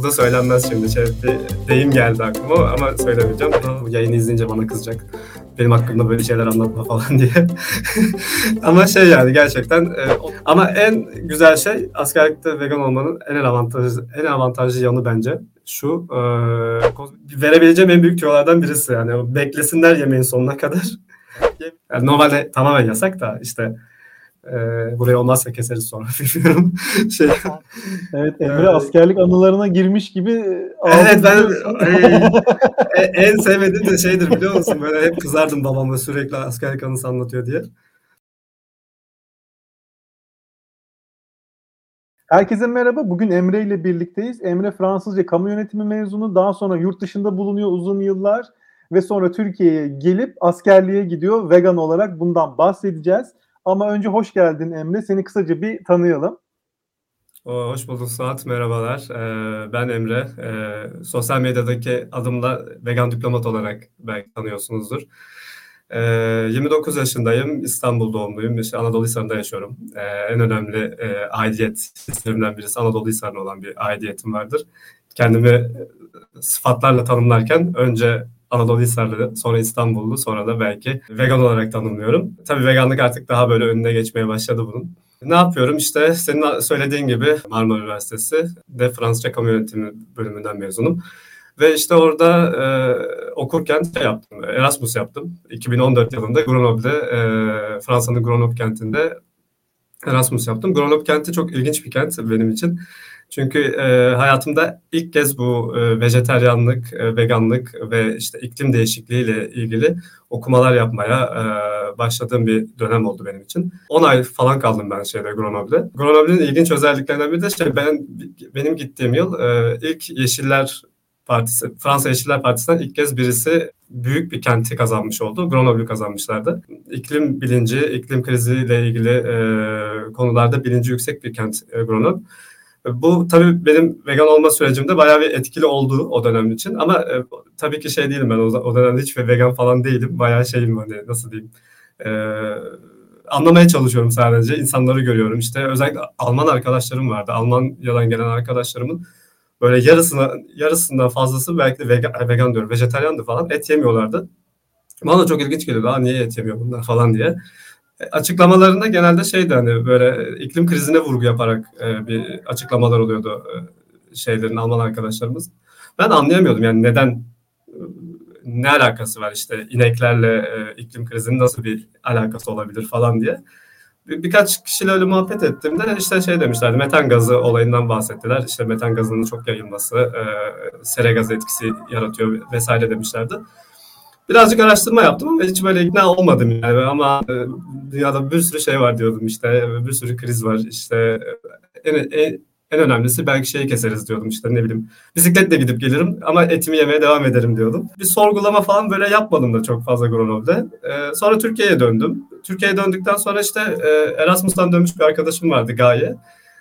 Bu da söylenmez şimdi. Şey, bir deyim geldi aklıma ama söylemeyeceğim. Bu yayını izleyince bana kızacak. Benim hakkımda böyle şeyler anlatma falan diye. ama şey yani gerçekten e, ama en güzel şey askerlikte vegan olmanın en avantajlı en avantajlı yanı bence şu e, verebileceğim en büyük tüyolardan birisi yani beklesinler yemeğin sonuna kadar. yani normalde tamamen yasak da işte e, buraya olmazsa keseriz sonra bilmiyorum. şey, evet Emre askerlik anılarına girmiş gibi. Evet ben e, en sevmediğim de şeydir biliyor musun? Böyle hep kızardım babamla sürekli askerlik anısı anlatıyor diye. Herkese merhaba. Bugün Emre ile birlikteyiz. Emre Fransızca kamu yönetimi mezunu. Daha sonra yurt dışında bulunuyor uzun yıllar ve sonra Türkiye'ye gelip askerliğe gidiyor vegan olarak. Bundan bahsedeceğiz. Ama önce hoş geldin Emre. Seni kısaca bir tanıyalım. Hoş bulduk Suat. Merhabalar. Ee, ben Emre. Ee, sosyal medyadaki adımla vegan diplomat olarak belki tanıyorsunuzdur. Ee, 29 yaşındayım. İstanbul doğumluyum. İşte Anadolu Hisarı'nda yaşıyorum. Ee, en önemli e, aidiyet sisteminden birisi Anadolu Hisarı'na olan bir aidiyetim vardır. Kendimi sıfatlarla tanımlarken önce Anadolu Hisarlı, sonra İstanbullu, sonra da belki vegan olarak tanımlıyorum. Tabii veganlık artık daha böyle önüne geçmeye başladı bunun. Ne yapıyorum? İşte senin söylediğin gibi Marmara Üniversitesi de Fransızca Kamu Yönetimi bölümünden mezunum. Ve işte orada e, okurken şey yaptım, Erasmus yaptım. 2014 yılında Grenoble'de, e, Fransa'nın Grenoble kentinde Erasmus yaptım. Grenoble kenti çok ilginç bir kent benim için. Çünkü e, hayatımda ilk kez bu e, vejeteryanlık, e, veganlık ve işte iklim değişikliği ile ilgili okumalar yapmaya e, başladığım bir dönem oldu benim için. 10 ay falan kaldım ben şeyde Grenoble'de. Grenoble'nin ilginç özelliklerinden biri de şey ben benim gittiğim yıl e, ilk Yeşiller Partisi, Fransa Yeşiller Partisi'nden ilk kez birisi büyük bir kenti kazanmış oldu. Grenoble'ü kazanmışlardı. İklim bilinci, iklim kriziyle ilgili e, konularda bilinci yüksek bir kent e, Grenoble. Bu tabii benim vegan olma sürecimde bayağı bir etkili oldu o dönem için. Ama e, tabii ki şey değilim ben o, dönemde hiç vegan falan değilim. Bayağı şeyim hani nasıl diyeyim. E, anlamaya çalışıyorum sadece. İnsanları görüyorum. İşte özellikle Alman arkadaşlarım vardı. Almanya'dan gelen arkadaşlarımın böyle yarısına yarısından fazlası belki de vegan, vegan diyorum, vejetaryandı falan. Et yemiyorlardı. Bana da çok ilginç geliyordu. Aa niye et yemiyor bunlar falan diye açıklamalarında genelde şeydi hani böyle iklim krizine vurgu yaparak e, bir açıklamalar oluyordu e, şeylerin Alman arkadaşlarımız. Ben anlayamıyordum yani neden e, ne alakası var işte ineklerle e, iklim krizinin nasıl bir alakası olabilir falan diye. Bir, birkaç kişiyle öyle muhabbet ettiğimde işte şey demişlerdi metan gazı olayından bahsettiler. İşte metan gazının çok yayılması, e, sere gazı etkisi yaratıyor vesaire demişlerdi. Birazcık araştırma yaptım ama hiç böyle ikna olmadım yani. Ama e, dünyada bir sürü şey var diyordum işte. Bir sürü kriz var işte. En, en, en önemlisi belki şeyi keseriz diyordum işte ne bileyim. Bisikletle gidip gelirim ama etimi yemeye devam ederim diyordum. Bir sorgulama falan böyle yapmadım da çok fazla Gronob'de. Ee, sonra Türkiye'ye döndüm. Türkiye'ye döndükten sonra işte e, Erasmus'tan dönmüş bir arkadaşım vardı Gaye.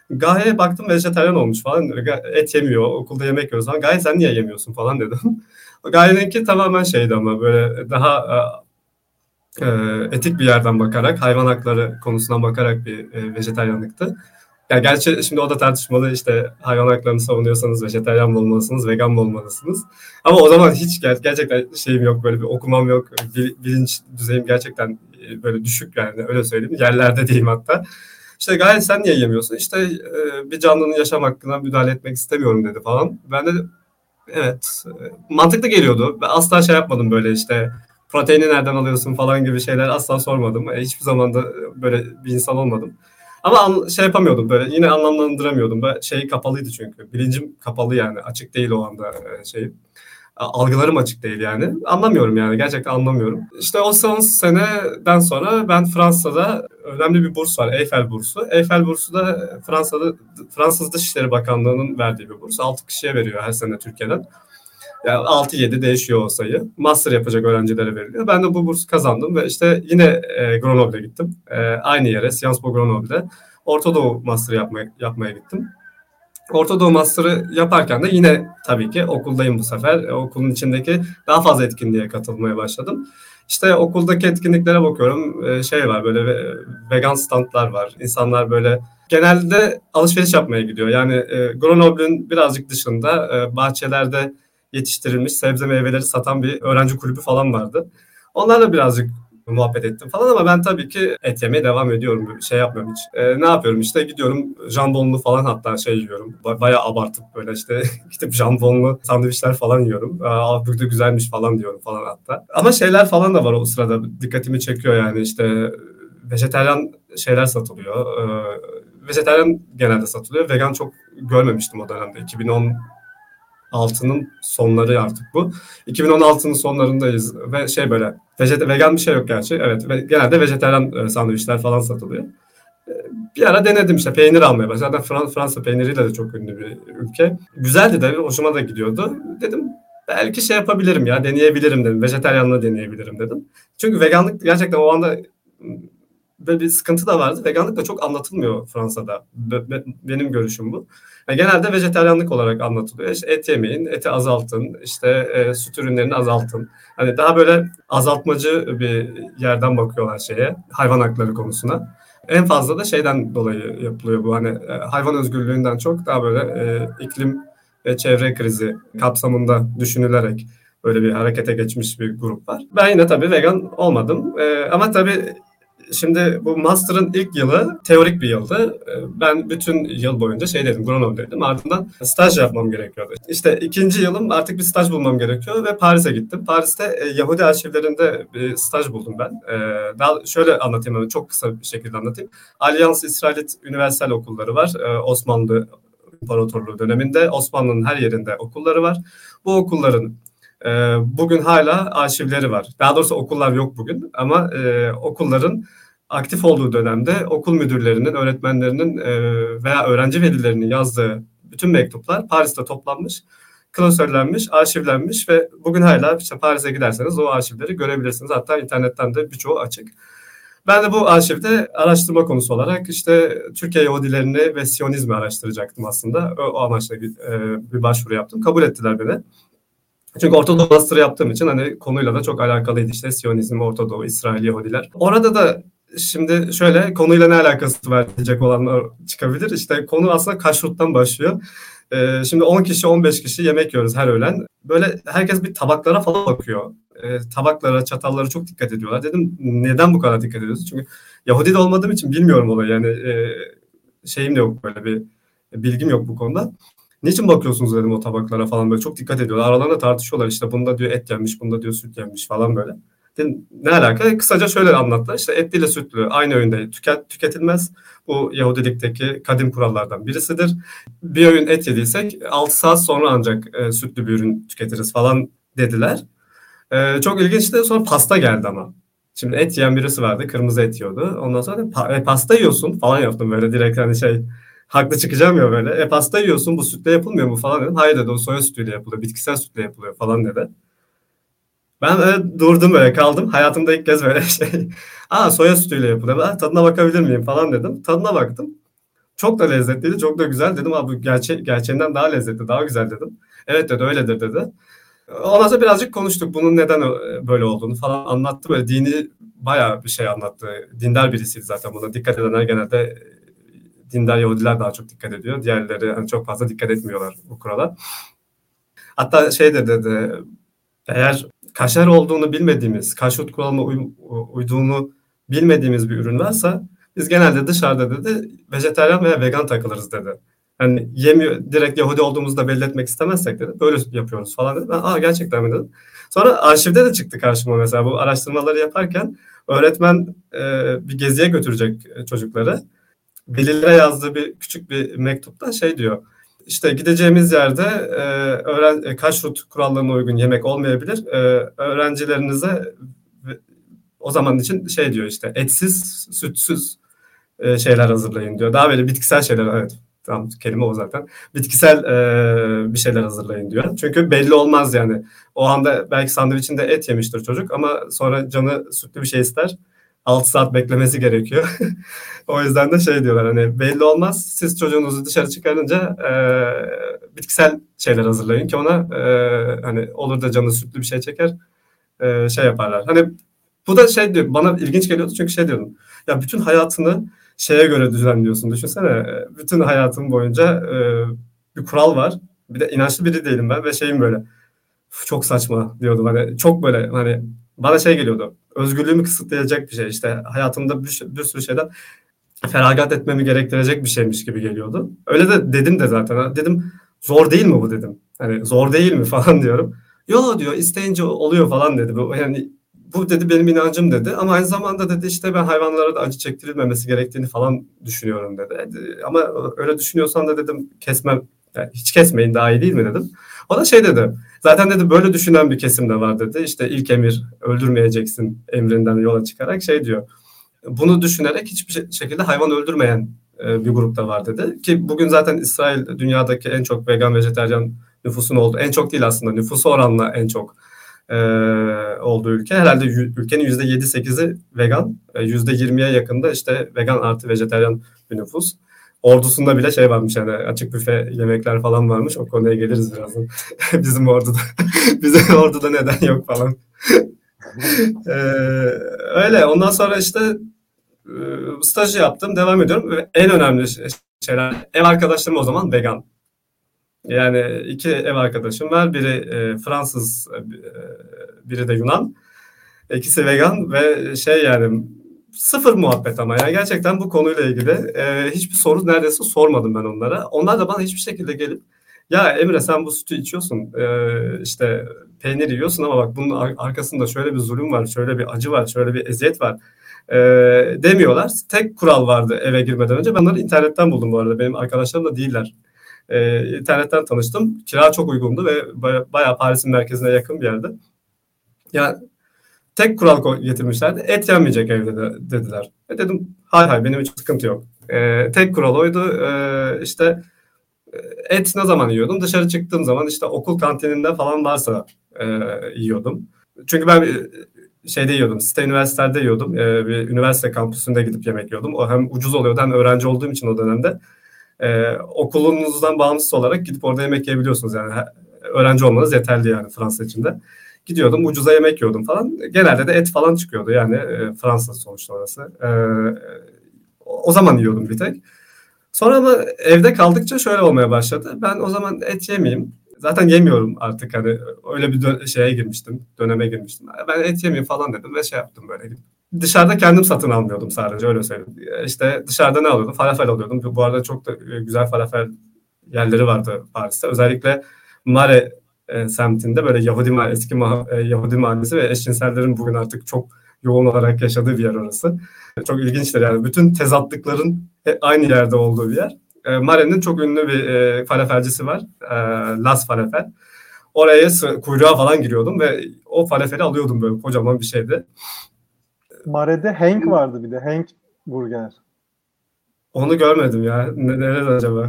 Gaye'ye baktım vejetaryen olmuş falan. Et yemiyor, okulda yemek yiyoruz falan. Gaye sen niye yemiyorsun falan dedim. Gaye'ninki tamamen şeydi ama böyle daha e, e, etik bir yerden bakarak, hayvan hakları konusundan bakarak bir e, vejetaryanlıktı. Yani gerçi şimdi o da tartışmalı işte hayvan haklarını savunuyorsanız vejetaryen mı olmalısınız, vegan mı olmalısınız. Ama o zaman hiç ger- gerçekten şeyim yok böyle bir okumam yok. Bil- bilinç düzeyim gerçekten e, böyle düşük yani öyle söyleyeyim. Yerlerde diyeyim hatta. İşte gayet sen niye yemiyorsun? İşte e, bir canlının yaşam hakkına müdahale etmek istemiyorum dedi falan. Ben de evet mantıklı geliyordu. Ben asla şey yapmadım böyle işte proteini nereden alıyorsun falan gibi şeyler asla sormadım. E, hiçbir zaman da böyle bir insan olmadım. Ama şey yapamıyordum böyle yine anlamlandıramıyordum. Ben şey kapalıydı çünkü. Bilincim kapalı yani açık değil o anda e, şey algılarım açık değil yani. Anlamıyorum yani gerçekten anlamıyorum. İşte o son seneden sonra ben Fransa'da önemli bir burs var. Eiffel bursu. Eiffel bursu da Fransa'da Fransız Dışişleri Bakanlığı'nın verdiği bir burs. 6 kişiye veriyor her sene Türkiye'den. Yani 6-7 değişiyor o sayı. Master yapacak öğrencilere veriliyor. Ben de bu bursu kazandım ve işte yine e, Grenoble'e gittim. E, aynı yere Sciences Po Grenoble'de. Orta Doğu Master yapmaya, yapmaya gittim. Orta Doğu Master'ı yaparken de yine tabii ki okuldayım bu sefer. E, okulun içindeki daha fazla etkinliğe katılmaya başladım. İşte okuldaki etkinliklere bakıyorum. E, şey var böyle vegan standlar var. İnsanlar böyle genelde alışveriş yapmaya gidiyor. Yani e, birazcık dışında e, bahçelerde yetiştirilmiş sebze meyveleri satan bir öğrenci kulübü falan vardı. Onlarla birazcık muhabbet ettim falan ama ben tabii ki et yemeye devam ediyorum. Şey yapmıyorum hiç. E, ne yapıyorum işte gidiyorum jambonlu falan hatta şey yiyorum. Ba- bayağı abartıp böyle işte gidip jambonlu sandviçler falan yiyorum. Aa burada güzelmiş falan diyorum falan hatta. Ama şeyler falan da var o sırada dikkatimi çekiyor yani işte vejeteryan şeyler satılıyor. Ee, vejeteryan genelde satılıyor. Vegan çok görmemiştim o dönemde. 2010 2016'nın sonları artık bu. 2016'nın sonlarındayız ve şey böyle vejet vegan bir şey yok gerçi. Evet ve genelde vejetaryen e, sandviçler falan satılıyor. E, bir ara denedim işte peynir almaya başladım. Zaten Fransa, Fransa peyniriyle de çok ünlü bir ülke. Güzeldi de hoşuma da gidiyordu. Dedim belki şey yapabilirim ya deneyebilirim dedim. Vejeteryanlığı deneyebilirim dedim. Çünkü veganlık gerçekten o anda böyle bir sıkıntı da vardı. Veganlık da çok anlatılmıyor Fransa'da. Benim görüşüm bu. Yani genelde vejeteryanlık olarak anlatılıyor. İşte et yemeyin, eti azaltın, işte e, süt ürünlerini azaltın. Hani daha böyle azaltmacı bir yerden bakıyorlar şeye, hayvan hakları konusuna. En fazla da şeyden dolayı yapılıyor bu. Hani e, hayvan özgürlüğünden çok daha böyle e, iklim ve çevre krizi kapsamında düşünülerek böyle bir harekete geçmiş bir grup var. Ben yine tabii vegan olmadım. E, ama tabii Şimdi bu master'ın ilk yılı teorik bir yıldı. Ee, ben bütün yıl boyunca şey dedim, dedim. Ardından staj yapmam gerekiyordu. İşte ikinci yılım artık bir staj bulmam gerekiyor ve Paris'e gittim. Paris'te e, Yahudi arşivlerinde bir staj buldum ben. Ee, daha şöyle anlatayım, çok kısa bir şekilde anlatayım. Alyans İsrailit Üniversal Okulları var. Ee, Osmanlı İmparatorluğu döneminde Osmanlı'nın her yerinde okulları var. Bu okulların e, bugün hala arşivleri var. Daha doğrusu okullar yok bugün ama e, okulların aktif olduğu dönemde okul müdürlerinin, öğretmenlerinin e, veya öğrenci velilerinin yazdığı bütün mektuplar Paris'te toplanmış, klasörlenmiş, arşivlenmiş ve bugün hala işte Paris'e giderseniz o arşivleri görebilirsiniz. Hatta internetten de birçoğu açık. Ben de bu arşivde araştırma konusu olarak işte Türkiye Yahudilerini ve Siyonizmi araştıracaktım aslında. O, o amaçla bir, e, bir başvuru yaptım. Kabul ettiler beni. Çünkü Orta Doğu master yaptığım için hani konuyla da çok alakalıydı işte Siyonizm, Orta Doğu, İsrail, Yahudiler. Orada da Şimdi şöyle konuyla ne alakası var diyecek olanlar çıkabilir. İşte konu aslında kaşruttan başlıyor. Ee, şimdi 10 kişi 15 kişi yemek yiyoruz her öğlen. Böyle herkes bir tabaklara falan bakıyor. Ee, tabaklara, çatallara çok dikkat ediyorlar. Dedim neden bu kadar dikkat ediyorsun? Çünkü Yahudi de olmadığım için bilmiyorum olayı. Yani e, şeyim de yok böyle bir bilgim yok bu konuda. Niçin bakıyorsunuz dedim o tabaklara falan böyle çok dikkat ediyorlar. Aralarında tartışıyorlar işte bunda diyor et yenmiş, bunda diyor süt yenmiş falan böyle. Dedim, ne alaka? Kısaca şöyle anlattılar. İşte etli ile sütlü aynı öğünde tüket, tüketilmez. Bu Yahudilikteki kadim kurallardan birisidir. Bir öğün et yediysek 6 saat sonra ancak e, sütlü bir ürün tüketiriz falan dediler. E, çok ilginçti. Sonra pasta geldi ama. Şimdi et yiyen birisi vardı. Kırmızı et yiyordu. Ondan sonra pa- e, pasta yiyorsun falan yaptım böyle direkt hani şey haklı çıkacağım ya böyle. E pasta yiyorsun bu sütle yapılmıyor mu falan dedim. Hayır dedi o soya sütüyle yapılıyor. Bitkisel sütle yapılıyor falan dedi. Ben böyle durdum böyle kaldım. Hayatımda ilk kez böyle şey. Aa soya sütüyle yapılıyor. Ben, tadına bakabilir miyim falan dedim. Tadına baktım. Çok da lezzetliydi. Çok da güzel. Dedim abi gerçe gerçeğinden daha lezzetli, daha güzel dedim. Evet dedi öyledir dedi. Ondan sonra birazcık konuştuk bunun neden böyle olduğunu falan anlattı. Böyle dini bayağı bir şey anlattı. Dindar birisiydi zaten buna. Dikkat edenler genelde dindar Yahudiler daha çok dikkat ediyor. Diğerleri hani çok fazla dikkat etmiyorlar bu kurala. Hatta şey de dedi eğer kaşer olduğunu bilmediğimiz, kaşut kuralına uy, uyduğunu bilmediğimiz bir ürün varsa biz genelde dışarıda dedi vejetaryen veya vegan takılırız dedi. Yani yemiyor, direkt Yahudi olduğumuzu da belli etmek istemezsek dedi. Böyle yapıyoruz falan dedi. Ben aa gerçekten mi dedim. Sonra arşivde de çıktı karşıma mesela bu araştırmaları yaparken öğretmen e, bir geziye götürecek çocukları. Velilere yazdığı bir küçük bir mektupta şey diyor işte gideceğimiz yerde e, öğren e, kaşrut kurallarına uygun yemek olmayabilir. E, öğrencilerinize o zaman için şey diyor işte etsiz, sütsüz e, şeyler hazırlayın diyor. Daha böyle bitkisel şeyler evet. Tamam kelime o zaten. Bitkisel e, bir şeyler hazırlayın diyor. Çünkü belli olmaz yani. O anda belki sandviçinde et yemiştir çocuk ama sonra canı sütlü bir şey ister 6 saat beklemesi gerekiyor. o yüzden de şey diyorlar hani belli olmaz. Siz çocuğunuzu dışarı çıkarınca e, bitkisel şeyler hazırlayın ki ona e, hani olur da canı sütlü bir şey çeker e, şey yaparlar. Hani bu da şey diyor bana ilginç geliyordu çünkü şey diyordum. Ya bütün hayatını şeye göre düzenliyorsun. Düşünsene bütün hayatım boyunca e, bir kural var. Bir de inançlı biri değilim ben ve şeyim böyle çok saçma diyordum. Hani çok böyle hani bana şey geliyordu. Özgürlüğümü kısıtlayacak bir şey. işte hayatımda bir, bir sürü şeyden feragat etmemi gerektirecek bir şeymiş gibi geliyordu. Öyle de dedim de zaten. Dedim zor değil mi bu dedim. Hani zor değil mi falan diyorum. Yo diyor isteyince oluyor falan dedi. Yani bu dedi benim inancım dedi ama aynı zamanda dedi işte ben hayvanlara da acı çektirilmemesi gerektiğini falan düşünüyorum dedi. Ama öyle düşünüyorsan da dedim kesmem yani hiç kesmeyin daha iyi değil mi dedim. O da şey dedi zaten dedi böyle düşünen bir kesim de var dedi. İşte ilk emir öldürmeyeceksin emrinden yola çıkarak şey diyor. Bunu düşünerek hiçbir şekilde hayvan öldürmeyen e, bir grupta var dedi. Ki bugün zaten İsrail dünyadaki en çok vegan vejeteryan nüfusun olduğu, en çok değil aslında nüfusu oranla en çok e, olduğu ülke. Herhalde ülkenin %7-8'i vegan, %20'ye yakında işte vegan artı vejeteryan bir nüfus. Ordusunda bile şey varmış yani açık büfe yemekler falan varmış. O konuya geliriz birazdan. Bizim orduda. Bizim orduda neden yok falan. ee, öyle. Ondan sonra işte e, stajı yaptım. Devam ediyorum. Ve en önemli şeyler ev arkadaşlarım o zaman vegan. Yani iki ev arkadaşım var. Biri e, Fransız, e, biri de Yunan. İkisi vegan ve şey yani sıfır muhabbet ama yani gerçekten bu konuyla ilgili e, hiçbir soru neredeyse sormadım ben onlara. Onlar da bana hiçbir şekilde gelip ya Emre sen bu sütü içiyorsun e, işte peynir yiyorsun ama bak bunun arkasında şöyle bir zulüm var, şöyle bir acı var, şöyle bir eziyet var e, demiyorlar. Tek kural vardı eve girmeden önce. Ben onları internetten buldum bu arada. Benim arkadaşlarım da değiller. E, internetten tanıştım. Kira çok uygundu ve bayağı Paris'in merkezine yakın bir yerde. Yani tek kural getirmişlerdi. Et yenmeyecek evde de, dediler. E dedim hay hay benim için sıkıntı yok. E, tek kural oydu. E, işte et ne zaman yiyordum? Dışarı çıktığım zaman işte okul kantininde falan varsa e, yiyordum. Çünkü ben şeyde yiyordum, site üniversitelerde yiyordum. E, bir üniversite kampüsünde gidip yemek yiyordum. O hem ucuz oluyordu hem öğrenci olduğum için o dönemde. E, okulunuzdan bağımsız olarak gidip orada yemek yiyebiliyorsunuz yani. Öğrenci olmanız yeterli yani Fransa içinde. Gidiyordum ucuza yemek yiyordum falan. Genelde de et falan çıkıyordu yani e, Fransa sonuçta orası. E, o zaman yiyordum bir tek. Sonra ama evde kaldıkça şöyle olmaya başladı. Ben o zaman et yemeyeyim. Zaten yemiyorum artık hani öyle bir dö- şeye girmiştim, döneme girmiştim. Ben et yemeyeyim falan dedim ve şey yaptım böyle. Dışarıda kendim satın almıyordum sadece öyle söyleyeyim. İşte dışarıda ne alıyordum? Falafel alıyordum. Bu arada çok da güzel falafel yerleri vardı Paris'te. Özellikle Mare e, semtinde böyle Yahudi eski ma- e, Yahudi mahallesi ve eşcinsellerin bugün artık çok yoğun olarak yaşadığı bir yer orası. Çok ilginçtir yani. Bütün tezatlıkların aynı yerde olduğu bir yer. E, Mare'nin çok ünlü bir e, falafelcisi var. E, Las Falafel. Oraya kuyruğa falan giriyordum ve o falafeli alıyordum böyle kocaman bir şeydi. Mare'de Hank vardı bir de. Hank Burger. Onu görmedim ya. Nerede acaba?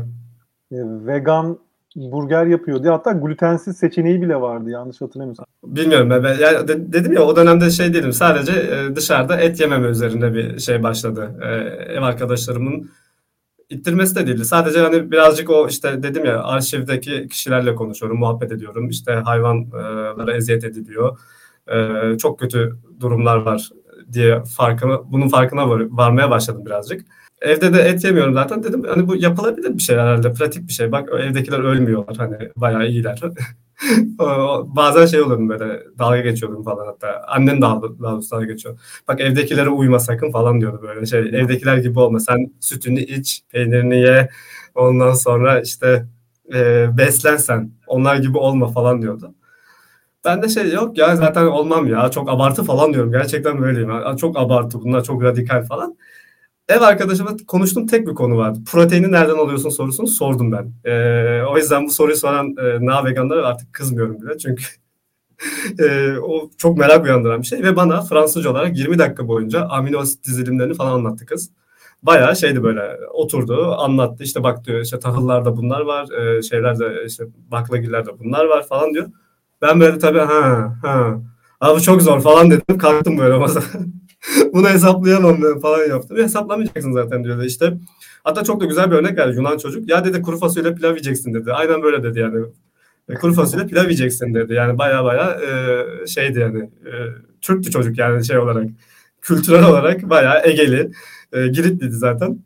E, vegan burger yapıyordu. Hatta glutensiz seçeneği bile vardı yanlış hatırlamıyorsam. Bilmiyorum ben. Yani de, dedim ya o dönemde şey değilim. Sadece e, dışarıda et yememe üzerinde bir şey başladı. E, ev arkadaşlarımın ittirmesi de değildi. Sadece hani birazcık o işte dedim ya arşivdeki kişilerle konuşuyorum, muhabbet ediyorum. İşte hayvanlara eziyet ediliyor. E, çok kötü durumlar var diye farkını bunun farkına var, varmaya başladım birazcık. Evde de et yemiyorum zaten. Dedim hani bu yapılabilir bir şey herhalde. Pratik bir şey. Bak evdekiler ölmüyorlar. Hani bayağı iyiler. Bazen şey olurum böyle dalga geçiyordum falan hatta. Annem doğrusu dalga geçiyor. Bak evdekilere uyma sakın falan diyordu böyle şey. Evdekiler gibi olma. Sen sütünü iç, peynirini ye. Ondan sonra işte e, beslen sen. Onlar gibi olma falan diyordu. Ben de şey yok ya zaten olmam ya. Çok abartı falan diyorum. Gerçekten böyleyim. Çok abartı bunlar çok radikal falan. Ev arkadaşımla konuştuğum tek bir konu vardı. Proteini nereden alıyorsun sorusunu sordum ben. Ee, o yüzden bu soruyu soran e, na veganlara artık kızmıyorum bile. Çünkü e, o çok merak uyandıran bir şey. Ve bana Fransızca olarak 20 dakika boyunca amino asit dizilimlerini falan anlattı kız. Bayağı şeydi böyle oturdu anlattı işte bak diyor işte tahıllarda bunlar var e, şeylerde işte baklagillerde bunlar var falan diyor. Ben böyle tabii ha ha abi çok zor falan dedim kalktım böyle masada. Bunu hesaplayamam ben falan yaptım. E, hesaplamayacaksın zaten diyordu işte. Hatta çok da güzel bir örnek verdi Yunan çocuk. Ya dedi kuru fasulye pilav yiyeceksin dedi. Aynen böyle dedi yani. E, kuru fasulye pilav yiyeceksin dedi. Yani baya baya e, şeydi yani. E, Türktü çocuk yani şey olarak. kültürel olarak bayağı Egeli. E, Giritliydi zaten.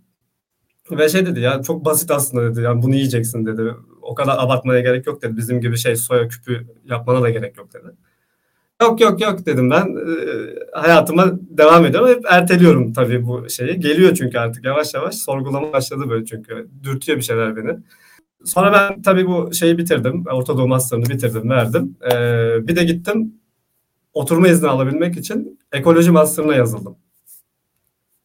Ve şey dedi ya çok basit aslında dedi. Yani bunu yiyeceksin dedi. O kadar abartmaya gerek yok dedi. Bizim gibi şey soya küpü yapmana da gerek yok dedi. Yok yok yok dedim ben. E, hayatıma devam ediyorum. Hep erteliyorum tabii bu şeyi. Geliyor çünkü artık yavaş yavaş sorgulama başladı böyle çünkü. Dürtüyor bir şeyler beni. Sonra ben tabii bu şeyi bitirdim. Orta Doğu Master'ını bitirdim, verdim. Ee, bir de gittim oturma izni alabilmek için ekoloji master'ına yazıldım.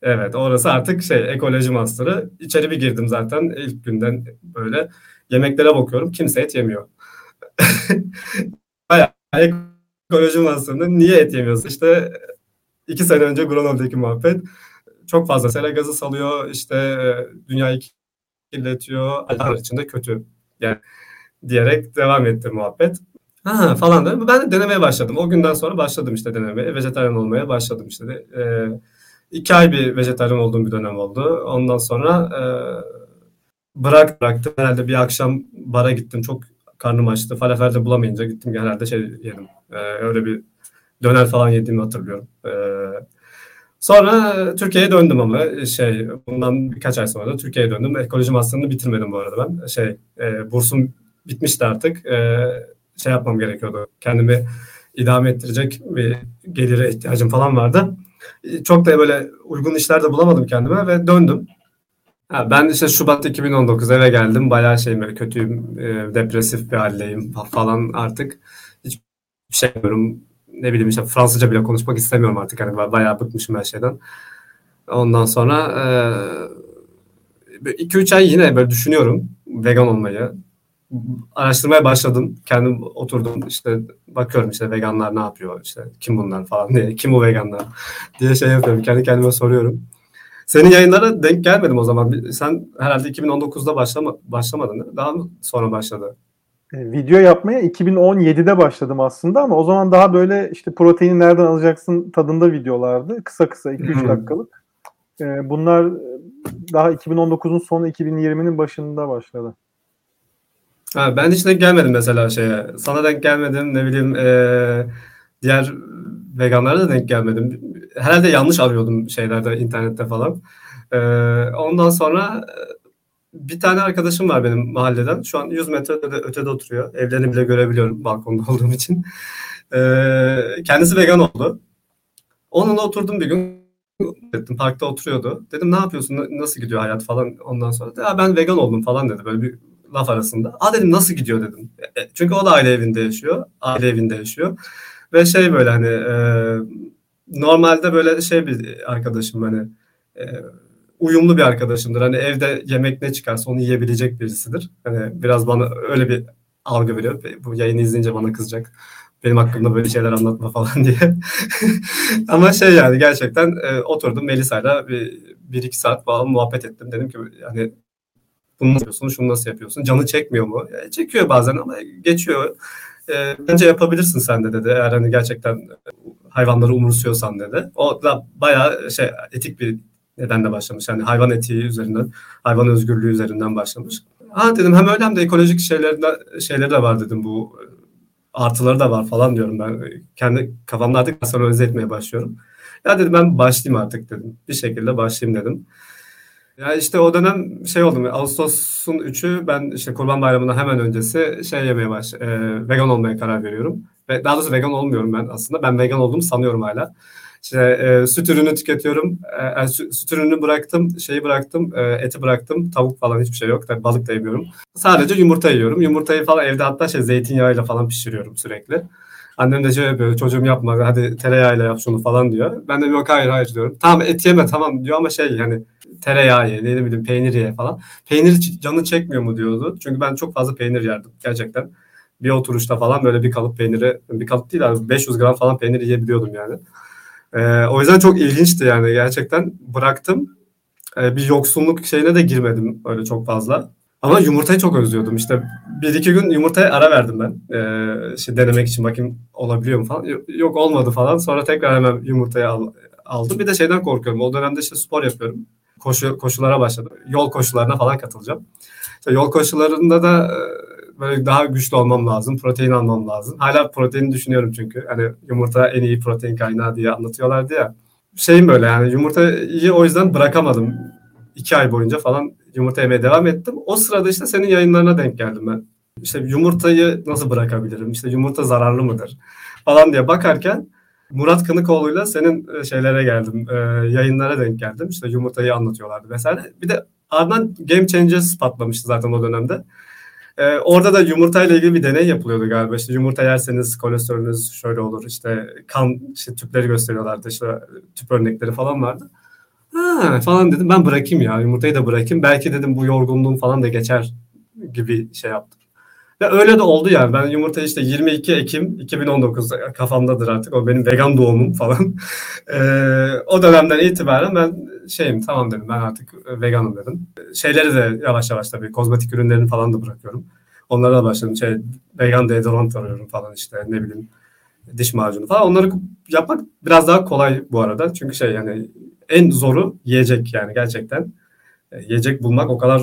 Evet orası artık şey ekoloji master'ı. İçeri bir girdim zaten ilk günden böyle yemeklere bakıyorum kimse et yemiyor. Bayağı ekoloji master'ında niye et yemiyorsun? İşte iki sene önce Granol'daki muhabbet. Çok fazla sera gazı salıyor işte e, dünyayı kirletiyor. Altar içinde kötü. Yani diyerek devam etti muhabbet. Ha falan da ben de denemeye başladım. O günden sonra başladım işte denemeye. Vejetaryen olmaya başladım işte. De. E, iki ay bir vejetaryen olduğum bir dönem oldu. Ondan sonra e, bırak bıraktım. Herhalde bir akşam bara gittim. Çok karnım açtı. Falafel de bulamayınca gittim herhalde şey yedim. E, öyle bir döner falan yediğimi hatırlıyorum. E, Sonra Türkiye'ye döndüm ama şey bundan birkaç ay sonra da Türkiye'ye döndüm. Ekoloji master'ını bitirmedim bu arada ben. Şey e, bursum bitmişti artık. E, şey yapmam gerekiyordu. Kendimi idame ettirecek bir gelire ihtiyacım falan vardı. Çok da böyle uygun işler de bulamadım kendime ve döndüm. Ben işte Şubat 2019 eve geldim. Bayağı şey böyle kötüyüm, e, depresif bir haldeyim falan artık. Hiçbir şey yapmıyorum ne bileyim işte Fransızca bile konuşmak istemiyorum artık. Yani bayağı bıkmışım her şeyden. Ondan sonra 2-3 ay yine böyle düşünüyorum vegan olmayı. Araştırmaya başladım. Kendim oturdum işte bakıyorum işte veganlar ne yapıyor işte kim bunlar falan diye. Kim bu veganlar diye şey yapıyorum. Kendi kendime soruyorum. Senin yayınlara denk gelmedim o zaman. Sen herhalde 2019'da başlama, başlamadın. Daha mı sonra başladı? E, video yapmaya 2017'de başladım aslında ama o zaman daha böyle işte proteini nereden alacaksın tadında videolardı. Kısa kısa 2-3 dakikalık. E, bunlar daha 2019'un sonu 2020'nin başında başladı. Ha, ben hiç denk gelmedim mesela şeye. Sana denk gelmedim ne bileyim e, diğer veganlara da denk gelmedim. Herhalde yanlış arıyordum şeylerde internette falan. E, ondan sonra bir tane arkadaşım var benim mahalleden. Şu an 100 metre ötede, oturuyor. Evlerini bile görebiliyorum balkonda olduğum için. Ee, kendisi vegan oldu. Onunla oturdum bir gün. Dedim, parkta oturuyordu. Dedim ne yapıyorsun? Nasıl gidiyor hayat falan ondan sonra. Ya ben vegan oldum falan dedi böyle bir laf arasında. Aa dedim nasıl gidiyor dedim. E, e, çünkü o da aile evinde yaşıyor. Aile evinde yaşıyor. Ve şey böyle hani e, normalde böyle şey bir arkadaşım hani e, uyumlu bir arkadaşımdır. Hani evde yemek ne çıkarsa onu yiyebilecek birisidir. Hani biraz bana öyle bir algı veriyor. Bu yayını izleyince bana kızacak. Benim hakkımda böyle şeyler anlatma falan diye. Ama şey yani gerçekten e, oturdum Melisa'yla bir, bir iki saat falan muhabbet ettim. Dedim ki yani bunu nasıl yapıyorsun, şunu nasıl yapıyorsun? Canı çekmiyor mu? E, çekiyor bazen ama geçiyor. E, bence yapabilirsin sen de dedi. Eğer hani gerçekten hayvanları umursuyorsan dedi. O da bayağı şey etik bir nedenle başlamış. Yani hayvan etiği üzerinden, hayvan özgürlüğü üzerinden başlamış. Ha dedim hem öyle hem de ekolojik şeylerinde, şeyleri de var dedim bu artıları da var falan diyorum ben. Kendi kafamda artık rasyonalize etmeye başlıyorum. Ya dedim ben başlayayım artık dedim. Bir şekilde başlayayım dedim. Ya işte o dönem şey oldu. Ağustos'un 3'ü ben işte Kurban Bayramı'ndan hemen öncesi şey yemeye baş, e, vegan olmaya karar veriyorum. Ve daha doğrusu vegan olmuyorum ben aslında. Ben vegan olduğumu sanıyorum hala. İşte e, süt ürünü tüketiyorum. E, süt, süt ürünü bıraktım, şeyi bıraktım, e, eti bıraktım. Tavuk falan hiçbir şey yok. Tabii balık da yemiyorum. Sadece yumurta yiyorum. Yumurtayı falan evde hatta şey zeytinyağıyla falan pişiriyorum sürekli. Annem de şey yapıyor, çocuğum yapma hadi tereyağıyla yap şunu falan diyor. Ben de yok hayır hayır diyorum. Tamam et yeme tamam diyor ama şey yani tereyağı ye, ne bileyim peynir ye falan. Peynir canı çekmiyor mu diyordu. Çünkü ben çok fazla peynir yerdim gerçekten. Bir oturuşta falan böyle bir kalıp peyniri, bir kalıp değil abi 500 gram falan peynir yiyebiliyordum yani. E, o yüzden çok ilginçti yani gerçekten bıraktım. E, bir yoksunluk şeyine de girmedim öyle çok fazla. Ama yumurtayı çok özlüyordum. İşte bir iki gün yumurtaya ara verdim ben. Ee, işte denemek için bakayım olabiliyor mu falan. Yok olmadı falan. Sonra tekrar hemen yumurtayı al, aldım. Bir de şeyden korkuyorum. O dönemde işte spor yapıyorum. Koşu, koşulara başladım. Yol koşularına falan katılacağım. İşte yol koşularında da böyle daha güçlü olmam lazım. Protein almam lazım. Hala protein düşünüyorum çünkü. Hani yumurta en iyi protein kaynağı diye anlatıyorlardı ya. şeyim böyle yani yumurtayı o yüzden bırakamadım. iki ay boyunca falan yumurta yemeye devam ettim. O sırada işte senin yayınlarına denk geldim ben. İşte yumurtayı nasıl bırakabilirim? İşte yumurta zararlı mıdır? Falan diye bakarken Murat Kınıkoğlu'yla senin e, şeylere geldim. E, yayınlara denk geldim. İşte yumurtayı anlatıyorlardı vesaire. Bir de ardından Game Changers patlamıştı zaten o dönemde. E, orada da yumurtayla ilgili bir deney yapılıyordu galiba. İşte yumurta yerseniz kolesterolünüz şöyle olur. İşte kan işte tüpleri gösteriyorlardı. İşte tüp örnekleri falan vardı. Ha, falan dedim ben bırakayım ya yumurtayı da bırakayım. Belki dedim bu yorgunluğum falan da geçer gibi şey yaptım. Ve öyle de oldu yani. Ben yumurta işte 22 Ekim 2019 kafamdadır artık. O benim vegan doğumum falan. ee, o dönemden itibaren ben şeyim tamam dedim ben artık veganım dedim. Şeyleri de yavaş yavaş tabii kozmetik ürünlerini falan da bırakıyorum. Onlara da başladım. Şey, vegan deodorant arıyorum falan işte ne bileyim diş macunu falan. Onları yapmak biraz daha kolay bu arada. Çünkü şey yani en zoru yiyecek yani gerçekten. E, yiyecek bulmak o kadar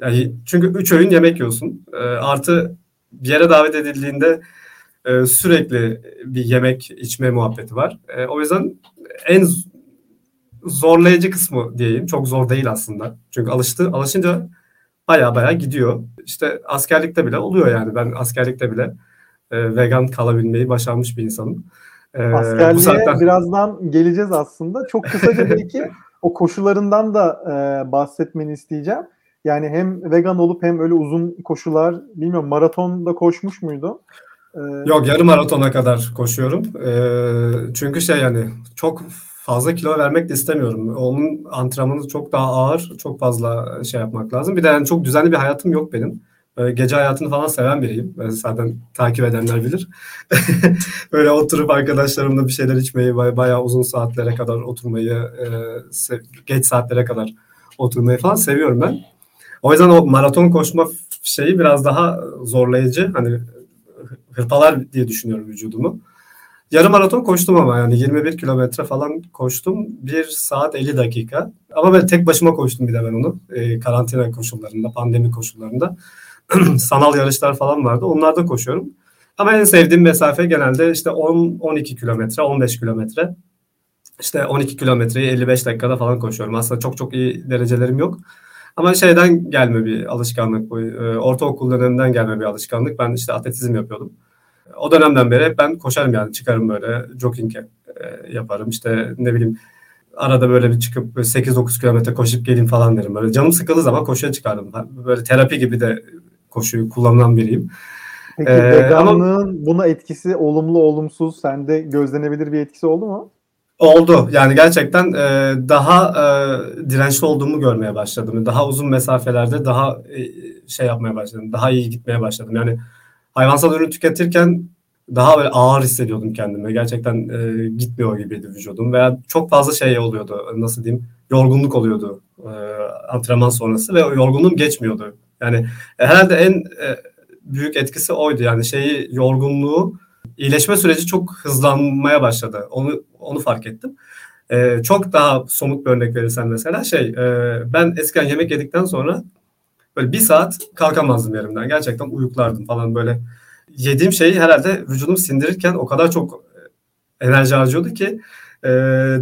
yani çünkü üç öğün yemek yiyorsun. E, artı bir yere davet edildiğinde e, sürekli bir yemek içme muhabbeti var. E, o yüzden en zorlayıcı kısmı diyeyim. Çok zor değil aslında. Çünkü alıştı, alışınca baya baya gidiyor. İşte askerlikte bile oluyor yani. Ben askerlikte bile e, vegan kalabilmeyi başarmış bir insanım. E, Askerliğe bu saatten... birazdan geleceğiz aslında. Çok kısaca belki o koşularından da e, bahsetmeni isteyeceğim. Yani hem vegan olup hem öyle uzun koşular, bilmiyorum maratonda koşmuş muydu? Ee... Yok yarım maratona kadar koşuyorum. Ee, çünkü şey yani çok fazla kilo vermek de istemiyorum. Onun antrenmanı çok daha ağır, çok fazla şey yapmak lazım. Bir de yani çok düzenli bir hayatım yok benim. Böyle gece hayatını falan seven biriyim. Böyle zaten takip edenler bilir. Böyle oturup arkadaşlarımla bir şeyler içmeyi, bayağı uzun saatlere kadar oturmayı, e, geç saatlere kadar oturmayı falan seviyorum ben. O yüzden o maraton koşma şeyi biraz daha zorlayıcı. Hani hırpalar diye düşünüyorum vücudumu. Yarım maraton koştum ama yani 21 kilometre falan koştum. 1 saat 50 dakika. Ama ben tek başıma koştum bir de ben onu. E, karantina koşullarında, pandemi koşullarında. Sanal yarışlar falan vardı. Onlarda koşuyorum. Ama en sevdiğim mesafe genelde işte 10-12 kilometre, 15 kilometre. İşte 12 kilometreyi 55 dakikada falan koşuyorum. Aslında çok çok iyi derecelerim yok. Ama şeyden gelme bir alışkanlık bu. E, ortaokul döneminden gelme bir alışkanlık. Ben işte atletizm yapıyordum. O dönemden beri hep ben koşarım yani çıkarım böyle jogging e, yaparım. İşte ne bileyim arada böyle bir çıkıp 8-9 kilometre koşup geleyim falan derim. Böyle canım sıkıldığı zaman koşuya çıkardım. Böyle terapi gibi de koşuyu kullanılan biriyim. Peki ee, veganlığın ama, buna etkisi olumlu olumsuz sende gözlenebilir bir etkisi oldu mu? Oldu. Yani gerçekten e, daha e, dirençli olduğumu görmeye başladım. Daha uzun mesafelerde daha e, şey yapmaya başladım. Daha iyi gitmeye başladım. Yani hayvansal ürün tüketirken daha böyle ağır hissediyordum kendimi. Gerçekten e, gitmiyor gibiydi vücudum. Veya çok fazla şey oluyordu. Nasıl diyeyim? Yorgunluk oluyordu e, antrenman sonrası ve o yorgunluğum geçmiyordu. Yani e, herhalde en e, büyük etkisi oydu. Yani şeyi yorgunluğu iyileşme süreci çok hızlanmaya başladı. Onu onu fark ettim. Ee, çok daha somut bir örnek verirsen mesela şey e, ben eskiden yemek yedikten sonra böyle bir saat kalkamazdım yerimden. Gerçekten uyuklardım falan böyle. Yediğim şeyi herhalde vücudum sindirirken o kadar çok enerji harcıyordu ki e,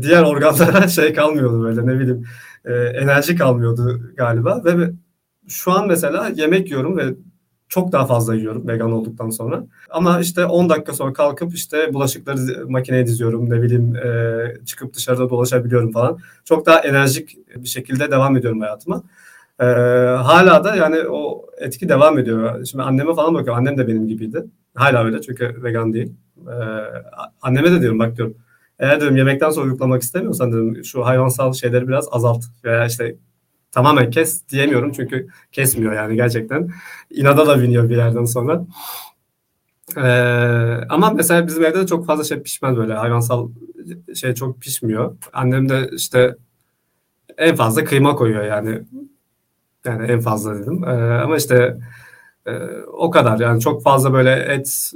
diğer organlara şey kalmıyordu böyle ne bileyim e, enerji kalmıyordu galiba ve şu an mesela yemek yiyorum ve çok daha fazla yiyorum vegan olduktan sonra. Ama işte 10 dakika sonra kalkıp işte bulaşıkları makineye diziyorum. Ne bileyim e, çıkıp dışarıda dolaşabiliyorum falan. Çok daha enerjik bir şekilde devam ediyorum hayatıma. E, hala da yani o etki devam ediyor. Şimdi anneme falan bakıyorum. Annem de benim gibiydi. Hala öyle çünkü vegan değil. E, anneme de diyorum bak diyorum. Eğer diyorum yemekten sonra uyuklamak istemiyorsan dedim şu hayvansal şeyleri biraz azalt. Veya işte tamamen kes diyemiyorum çünkü kesmiyor yani gerçekten. İnada da biniyor bir yerden sonra. Ee, ama mesela bizim evde de çok fazla şey pişmez böyle hayvansal şey çok pişmiyor. Annem de işte en fazla kıyma koyuyor yani. Yani en fazla dedim. Ee, ama işte e, o kadar yani çok fazla böyle et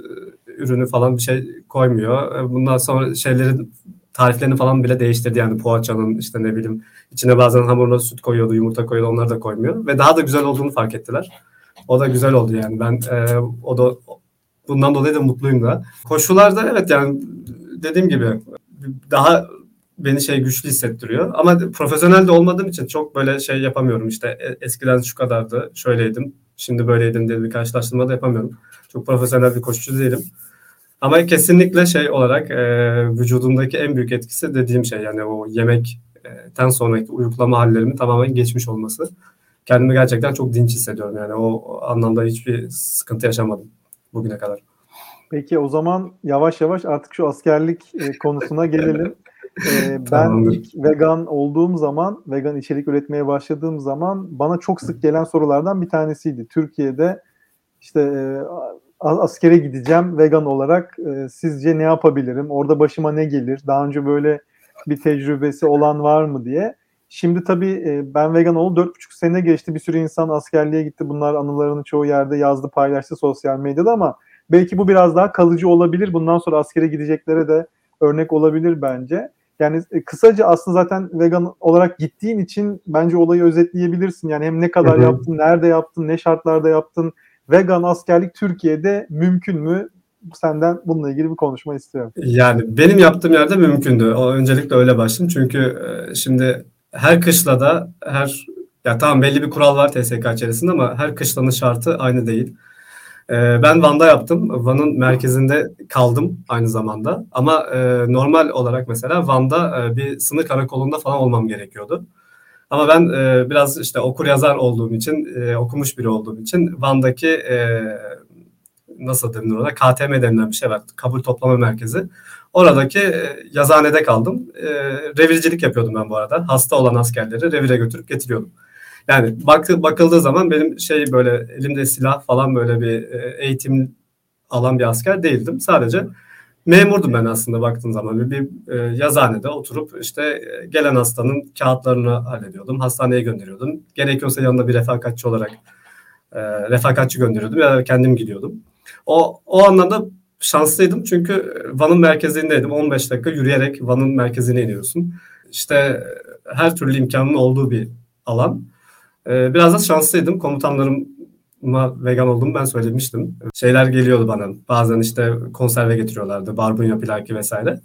ürünü falan bir şey koymuyor. Ee, bundan sonra şeylerin tariflerini falan bile değiştirdi yani poğaçanın işte ne bileyim içine bazen hamuruna süt koyuyordu, yumurta koyuyordu onları da koymuyor ve daha da güzel olduğunu fark ettiler. O da güzel oldu yani ben e, o da bundan dolayı da mutluyum da. Koşularda evet yani dediğim gibi daha beni şey güçlü hissettiriyor. Ama profesyonel de olmadığım için çok böyle şey yapamıyorum. İşte e, eskiden şu kadardı, şöyleydim, şimdi böyleydim diye bir karşılaştırma da yapamıyorum. Çok profesyonel bir koşucu değilim. Ama kesinlikle şey olarak e, vücudumdaki en büyük etkisi dediğim şey yani o yemekten sonraki uyuklama hallerimi tamamen geçmiş olması. Kendimi gerçekten çok dinç hissediyorum yani o, o anlamda hiçbir sıkıntı yaşamadım bugüne kadar. Peki o zaman yavaş yavaş artık şu askerlik e, konusuna gelelim. Ee, ben ilk vegan olduğum zaman, vegan içerik üretmeye başladığım zaman bana çok sık gelen sorulardan bir tanesiydi. Türkiye'de işte e, askere gideceğim vegan olarak e, sizce ne yapabilirim? Orada başıma ne gelir? Daha önce böyle bir tecrübesi olan var mı diye. Şimdi tabii e, ben vegan oldu 4,5 sene geçti. Bir sürü insan askerliğe gitti. Bunlar anılarını çoğu yerde yazdı, paylaştı sosyal medyada ama belki bu biraz daha kalıcı olabilir. Bundan sonra askere gideceklere de örnek olabilir bence. Yani e, kısaca aslında zaten vegan olarak gittiğin için bence olayı özetleyebilirsin. Yani hem ne kadar Hı-hı. yaptın, nerede yaptın, ne şartlarda yaptın. Vegan askerlik Türkiye'de mümkün mü? Senden bununla ilgili bir konuşma istiyorum. Yani benim yaptığım yerde mümkündü. O öncelikle öyle başladım. Çünkü e, şimdi her kışlada her ya tamam belli bir kural var TSK içerisinde ama her kışlanın şartı aynı değil. Ee, ben Van'da yaptım. Van'ın merkezinde kaldım aynı zamanda. Ama e, normal olarak mesela Van'da e, bir sınır karakolunda falan olmam gerekiyordu. Ama ben e, biraz işte okur yazar olduğum için, okumuş biri olduğum için Van'daki nasıl denir ona? KTM denilen bir şey var. Kabul toplama merkezi. Oradaki yazanede kaldım. revircilik yapıyordum ben bu arada. Hasta olan askerleri revire götürüp getiriyordum. Yani bak, bakıldığı zaman benim şey böyle elimde silah falan böyle bir e, eğitim alan bir asker değildim. Sadece memurdum ben aslında baktığım zaman. Bir, bir e, yazıhanede oturup işte e, gelen hastanın kağıtlarını hallediyordum. Hastaneye gönderiyordum. Gerekiyorsa yanında bir refakatçi olarak e, refakatçi gönderiyordum ya kendim gidiyordum. O, o anlamda şanslıydım çünkü Van'ın merkezindeydim. 15 dakika yürüyerek Van'ın merkezine iniyorsun. İşte her türlü imkanın olduğu bir alan. Ee, biraz da şanslıydım. Komutanlarıma vegan olduğumu ben söylemiştim. Şeyler geliyordu bana. Bazen işte konserve getiriyorlardı. Barbunya, pilaki vesaire.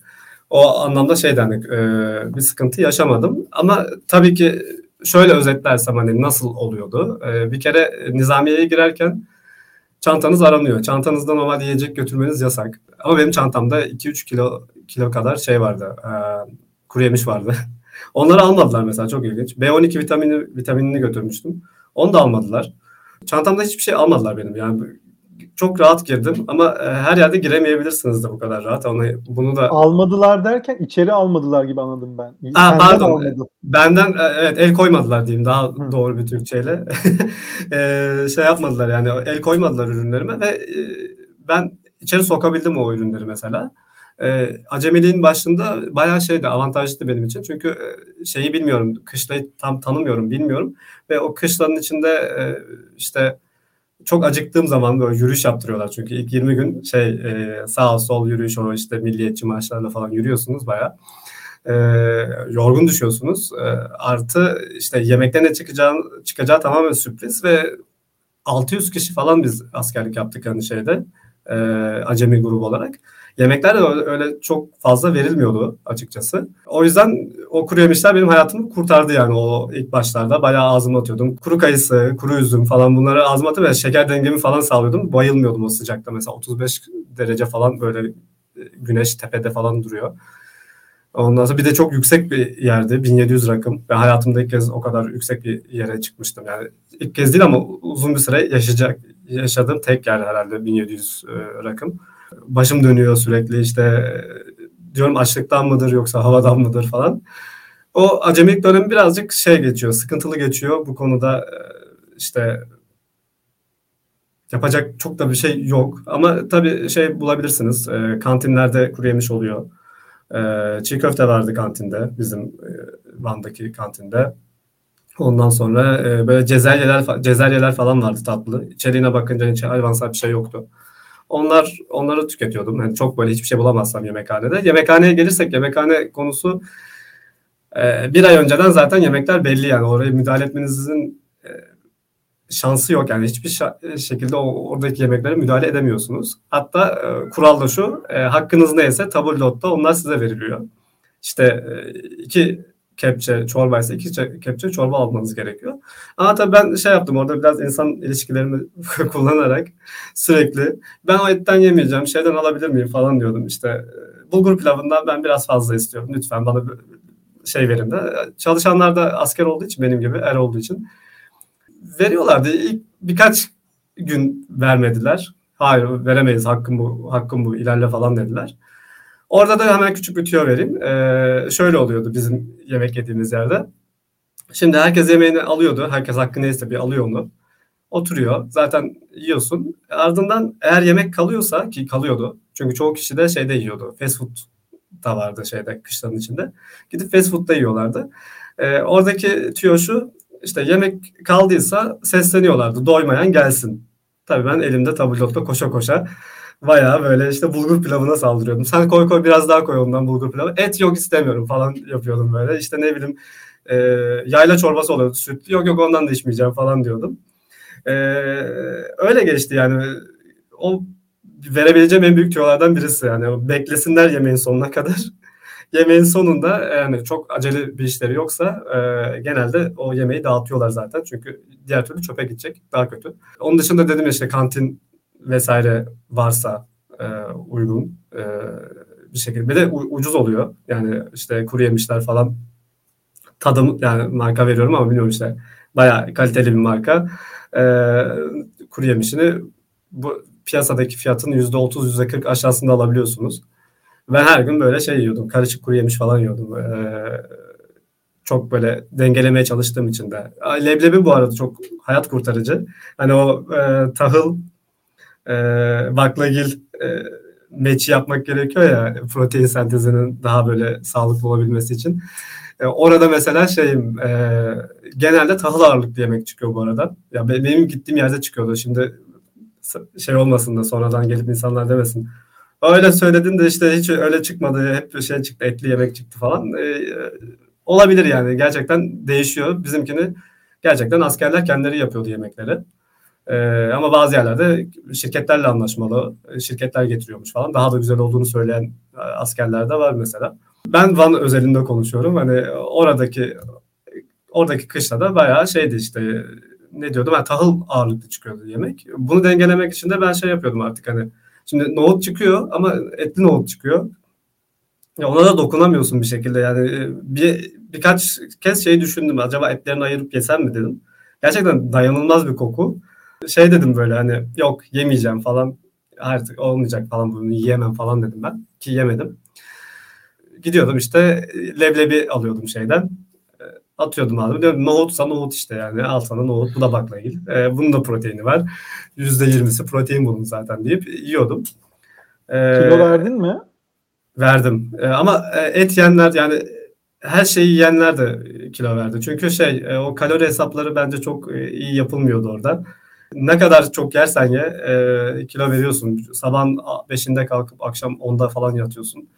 O anlamda şeyden e, bir sıkıntı yaşamadım. Ama tabii ki şöyle özetlersem hani nasıl oluyordu. E, bir kere nizamiyeye girerken çantanız aranıyor. Çantanızda normal yiyecek götürmeniz yasak. Ama benim çantamda 2-3 kilo kilo kadar şey vardı. E, kuru yemiş vardı. Onları almadılar mesela çok ilginç. B12 vitamini vitaminini götürmüştüm. Onu da almadılar. Çantamda hiçbir şey almadılar benim. Yani çok rahat girdim ama e, her yerde giremeyebilirsiniz de bu kadar rahat. Onu bunu da almadılar derken içeri almadılar gibi anladım ben. Aa, pardon. Almadı. Benden evet el koymadılar diyeyim daha Hı. doğru bir Türkçeyle. e, şey yapmadılar yani el koymadılar ürünlerime ve e, ben içeri sokabildim o ürünleri mesela e, acemiliğin başında bayağı şeydi avantajlıydı benim için. Çünkü e, şeyi bilmiyorum, kışlayı tam tanımıyorum, bilmiyorum. Ve o kışlanın içinde e, işte çok acıktığım zaman böyle yürüyüş yaptırıyorlar. Çünkü ilk 20 gün şey e, sağ sol yürüyüş o işte milliyetçi marşlarla falan yürüyorsunuz bayağı. E, yorgun düşüyorsunuz. E, artı işte yemekten ne çıkacağı, çıkacağı tamamen sürpriz ve 600 kişi falan biz askerlik yaptık hani şeyde e, acemi grubu olarak. Yemekler de öyle çok fazla verilmiyordu açıkçası. O yüzden o kuru yemişler benim hayatımı kurtardı yani o ilk başlarda. Bayağı ağzıma atıyordum. Kuru kayısı, kuru üzüm falan bunları ağzıma atıp şeker dengemi falan sağlıyordum. Bayılmıyordum o sıcakta mesela 35 derece falan böyle güneş tepede falan duruyor. Ondan sonra bir de çok yüksek bir yerdi. 1700 rakım. Ben hayatımda ilk kez o kadar yüksek bir yere çıkmıştım. Yani ilk kez değil ama uzun bir süre yaşayacak yaşadığım tek yer herhalde 1700 e, rakım başım dönüyor sürekli işte diyorum açlıktan mıdır yoksa havadan mıdır falan. O acemilik dönemi birazcık şey geçiyor, sıkıntılı geçiyor. Bu konuda e, işte yapacak çok da bir şey yok. Ama tabii şey bulabilirsiniz. E, kantinlerde kuru yemiş oluyor. E, çiğ köfte vardı kantinde, bizim Van'daki kantinde. Ondan sonra böyle cezeryeler, cezeryeler falan vardı tatlı. İçeriğine bakınca hiç hayvansal bir şey yoktu. Onlar onları tüketiyordum. Yani çok böyle hiçbir şey bulamazsam yemekhanede. Yemekhaneye gelirsek yemekhane konusu e, bir ay önceden zaten yemekler belli yani. Oraya müdahale etmenizin e, şansı yok yani hiçbir şekilde o, oradaki yemeklere müdahale edemiyorsunuz. Hatta e, kural da şu, e, hakkınız neyse tablotta onlar size veriliyor. işte e, iki kepçe çorbaysa iki kepçe çorba almanız gerekiyor. Ama tabii ben şey yaptım orada biraz insan ilişkilerimi kullanarak sürekli ben o etten yemeyeceğim şeyden alabilir miyim falan diyordum. İşte e, bulgur pilavından ben biraz fazla istiyorum. Lütfen bana şey verin de. Çalışanlar da asker olduğu için benim gibi er olduğu için veriyorlardı. İlk birkaç gün vermediler. Hayır veremeyiz hakkım bu, hakkım bu ilerle falan dediler. Orada da hemen küçük bir tüyo vereyim. Ee, şöyle oluyordu bizim yemek yediğimiz yerde. Şimdi herkes yemeğini alıyordu. Herkes hakkı neyse bir alıyor onu. Oturuyor. Zaten yiyorsun. Ardından eğer yemek kalıyorsa ki kalıyordu. Çünkü çoğu kişi de şeyde yiyordu. Fast food da vardı şeyde kışların içinde. Gidip fast food'da yiyorlardı. Ee, oradaki tüyo şu. İşte yemek kaldıysa sesleniyorlardı. Doymayan gelsin. Tabii ben elimde tablotta koşa koşa bayağı böyle işte bulgur pilavına saldırıyordum. Sen koy koy biraz daha koy ondan bulgur pilavı. Et yok istemiyorum falan yapıyordum böyle. İşte ne bileyim e, yayla çorbası oluyordu süt. Yok yok ondan da içmeyeceğim falan diyordum. E, öyle geçti yani. O verebileceğim en büyük tüyolardan birisi yani. Beklesinler yemeğin sonuna kadar. yemeğin sonunda yani çok acele bir işleri yoksa e, genelde o yemeği dağıtıyorlar zaten. Çünkü diğer türlü çöpe gidecek. Daha kötü. Onun dışında dedim işte kantin vesaire varsa e, uygun e, bir şekilde. Bir de ucuz oluyor. Yani işte kuru yemişler falan tadım yani marka veriyorum ama bilmiyorum işte bayağı kaliteli bir marka. E, kuru yemişini bu piyasadaki fiyatın %30 %40 aşağısında alabiliyorsunuz. Ben her gün böyle şey yiyordum. Karışık kuru yemiş falan yiyordum. Ee, çok böyle dengelemeye çalıştığım için de. Leblebi bu arada çok hayat kurtarıcı. Hani o e, tahıl e, baklagil e, meçi yapmak gerekiyor ya protein sentezinin daha böyle sağlıklı olabilmesi için. E, orada mesela şeyim e, genelde tahıl ağırlıklı yemek çıkıyor bu arada. Ya benim gittiğim yerde çıkıyordu. Şimdi şey olmasın da sonradan gelip insanlar demesin. Öyle söyledin de işte hiç öyle çıkmadı. Hep şey çıktı etli yemek çıktı falan. E, olabilir yani gerçekten değişiyor. Bizimkini gerçekten askerler kendileri yapıyordu yemekleri. Ee, ama bazı yerlerde şirketlerle anlaşmalı, şirketler getiriyormuş falan. Daha da güzel olduğunu söyleyen e, askerler de var mesela. Ben Van özelinde konuşuyorum. Hani oradaki oradaki kışta da bayağı şeydi işte ne diyordum ben tahıl ağırlıklı çıkıyordu yemek. Bunu dengelemek için de ben şey yapıyordum artık hani şimdi nohut çıkıyor ama etli nohut çıkıyor. Ya ona da dokunamıyorsun bir şekilde yani e, bir birkaç kez şey düşündüm acaba etlerini ayırıp yesem mi dedim. Gerçekten dayanılmaz bir koku şey dedim böyle hani yok yemeyeceğim falan artık olmayacak falan bunu yiyemem falan dedim ben ki yemedim. Gidiyordum işte leblebi alıyordum şeyden atıyordum abi. Diyorum nohutsa nohut işte yani al sana nohut bu da baklagil. E, bunun da proteini var. %20'si protein bulun zaten deyip yiyordum. E, Kilo verdin mi? Verdim. E, ama et yiyenler yani her şeyi yiyenler de kilo verdi. Çünkü şey e, o kalori hesapları bence çok e, iyi yapılmıyordu orada ne kadar çok yersen ye e, kilo veriyorsun. Sabah 5'inde kalkıp akşam 10'da falan yatıyorsun.